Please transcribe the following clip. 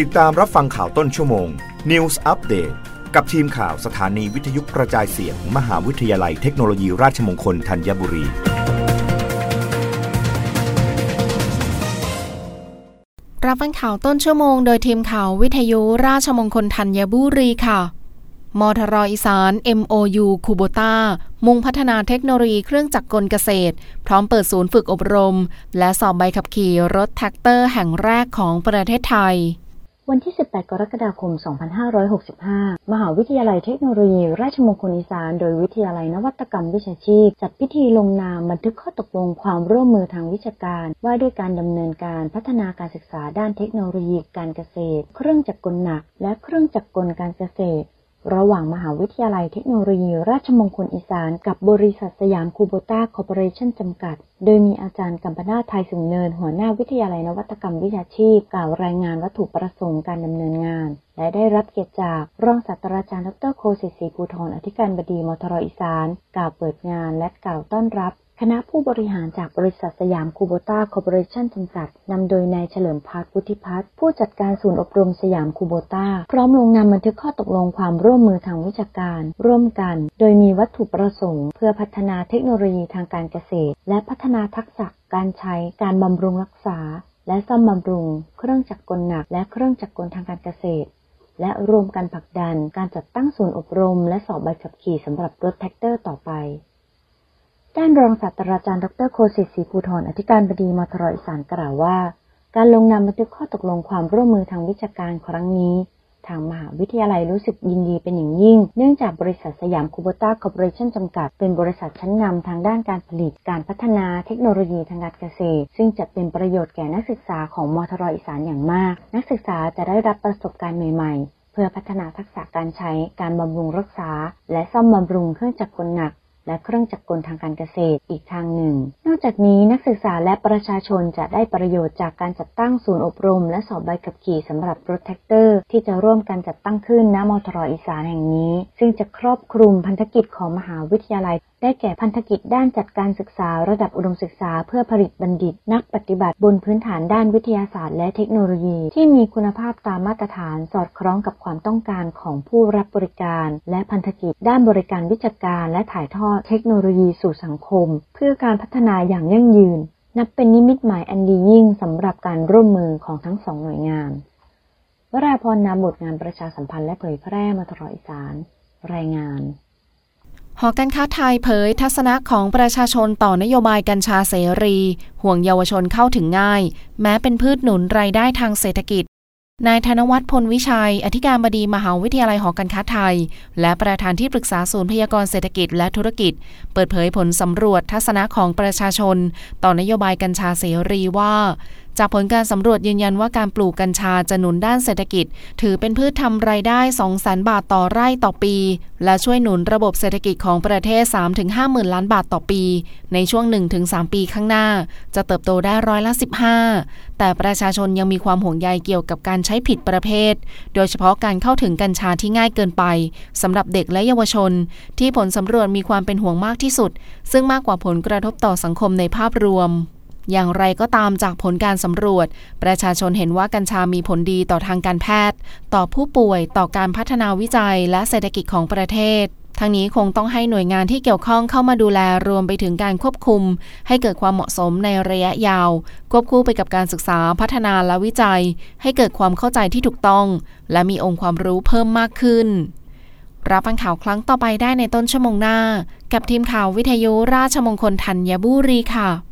ติดตามรับฟังข่าวต้นชั่วโมง News Update กับทีมข่าวสถานีวิทยุกระจายเสียงมมหาวิทยาลัยเทคโนโลยีราชมงคลธัญบุรี รับฟังข่าวต้นชั่วโมงโดยทีมข่าววิทยุราชมงคลธัญบุรีค่ะ มทรอีสาน MOU คูโบตามุ่งพัฒนาเทคโนโลยีเครื่องจักรกลเกษตร พร้อมเปิดศูนย์ฝึกอบรม และสอบใบขับขี่รถแทรกเตอร์แห่งแรกของประเทศไทย วันที่ 18 กรกฎาคม 2565 มหาวิทยาลัยเทคโนโลยี ราชมงคลอีสาน โดยวิทยาลัยนวัตกรรมวิชาชีพ จัดพิธีลงนามบันทึกข้อตกลงความร่วมมือทางวิชาการ ว่าด้วยการดำเนินการพัฒนาการศึกษาด้านเทคโนโลยีการเกษตร เครื่องจักรกลหนัก และเครื่องจักรกลการเกษตร ระหว่างมหาวิทยาลัยเทคโนโลยี ราชมงคลอีสาน กับบริษัทสยามคูโบต้าคอร์ปอเรชั่นจำกัด โดยมีอาจารย์กัมปนาทไทยสุงเนิน หัวหน้าวิทยาลัยนวัตกรรมวิชาชีพ กล่าวรายงานวัตถุประสงค์การดำเนินงาน และได้รับเกียรติจาก รองศาสตราจารย์ดรโคศิษฐ์ศรีภูธรอธิการบดีมทรอีสาน กล่าวเปิดงานและกล่าวต้อนรับ คณะผู้บริหารจากบริษัทสยามคูโบต้าคอร์ปอเรชั่นจำกัด นำโดยนายเฉลิมพัฒน์พุทธิพัฒน์ผู้จัดการศูนย์อบรมสยามคูโบต้า พร้อมลงนามบันทึกข้อตกลงความร่วมมือทางวิชาการ ร่วมกัน โดยมีวัตถุประสงค์ เพื่อพัฒนาเทคโนโลยีทางการเกษตร และพัฒนาทักษะการใช้ การบำรุงรักษา และซ่อมบำรุง เครื่องจักรกลหนัก และเครื่องจักรกลทางการเกษตรและร่วมกันผลักดันการจัดตั้งศูนย์อบรม และสอบใบขับขี่สำหรับรถแทรกเตอร์ต่อไป ด้านรองศาสตราจารย์ดรโคสิทธิ์ศรีภูธรอธิการบดีมทรอีสานกล่าวว่า การลงนามบันทึกข้อตกลงความร่วมมือทางวิชาการครั้งนี้ ทางมหาวิทยาลัยรู้สึกยินดีเป็นอย่างยิ่ง เนื่องจากบริษัทสยามคูโบต้าคอร์ปอเรชั่นจำกัด เป็นบริษัทชั้นนำทางด้านการผลิต การพัฒนาเทคโนโลยีทางการเกษตร ซึ่งจะเป็นประโยชน์แก่นักศึกษาของมทรอีสานอย่างมาก นักศึกษาจะได้รับประสบการณ์ใหม่ๆ เพื่อพัฒนาทักษะการใช้ การบำรุงรักษา และซ่อมบำรุงเครื่องจักรกลหนัก และเครื่องจักรกลทางการเกษตรอีกทางหนึ่ง นอกจากนี้นักศึกษาและประชาชนจะได้ประโยชน์จากการจัดตั้งศูนย์อบรม และสอบใบขับขี่สำหรับรถแทรกเตอร์ ที่จะร่วมกันจัดตั้งขึ้นณมทรอีสานแห่งนี้ ซึ่งจะครอบคลุมพันธกิจของมหาวิทยาลัย ได้แก่พันธกิจด้านจัดการศึกษาระดับอุดมศึกษาเพื่อผลิตบัณฑิต นักปฏิบัติบนพื้นฐานด้านวิทยาศาสตร์และเทคโนโลยี ที่มีคุณภาพตามมาตรฐานสอดคล้องกับความต้องการของผู้รับบริการ และพันธกิจด้านบริการวิชาการและถ่ายทอดเทคโนโลยีสู่สังคม เพื่อการพัฒนาอย่างยั่งยืน นับเป็นนิมิตหมายอันดียิ่งสำหรับการร่วมมือของทั้งสองหน่วยงาน วราพรนำบทงานประชาสัมพันธ์และเผยแพร่มาตลอดอีสาน รายงาน หอการค้าไทยเผยทัศนะของประชาชนต่อนโยบายกัญชาเสรี ห่วงเยาวชนเข้าถึงง่าย แม้เป็นพืชหนุนรายได้ทางเศรษฐกิจ นายธนวัฒน์พลวิชัย อธิการบดีมหาวิทยาลัยหอการค้าไทย และประธานที่ปรึกษาศูนย์พยากรเศรษฐกิจและธุรกิจ เปิดเผยผลสำรวจทัศนะของประชาชน ต่อนโยบายกัญชาเสรีว่าจากผลการสำรวจยืนยันว่าการปลูกกัญชาจะหนุนด้านเศรษฐกิจ ถือเป็นพืชทำรายได้ 2 0 0 0 0 0 บาทต่อไร่ต่อปี และช่วยหนุนระบบเศรษฐกิจของประเทศ 3-5หมื่นล้านบาทต่อปี ในช่วง 1-3 ปีข้างหน้า จะเติบโตได้ร้อยละ 15 แต่ประชาชนยังมีความห่วงใยเกี่ยวกับการใช้ผิดประเภท โดยเฉพาะการเข้าถึงกัญชาที่ง่ายเกินไปสำหรับเด็กและเยาวชน ที่ผลสำรวจมีความเป็นห่วงมากที่สุด ซึ่งมากกว่าผลกระทบต่อสังคมในภาพรวม อย่างไรก็ตามจากผลการสำรวจ ประชาชนเห็นว่ากัญชามีผลดีต่อทางการแพทย์ ต่อผู้ป่วยต่อการพัฒนาวิจัยและเศรษฐกิจของประเทศทั้งนี้คงต้องให้หน่วยงานที่เกี่ยวข้องเข้ามาดูแลรวมไปถึงการควบคุม ให้เกิดความเหมาะสมในระยะยาว ควบคู่ไปกับการศึกษาพัฒนาและวิจัย ให้เกิดความเข้าใจที่ถูกต้อง และมีองค์ความรู้เพิ่มมากขึ้น รับฟังข่าวครั้งต่อไปได้ในต้นชั่วโมงหน้า กับทีมข่าววิทยุราชมงคลธัญบุรีค่ะ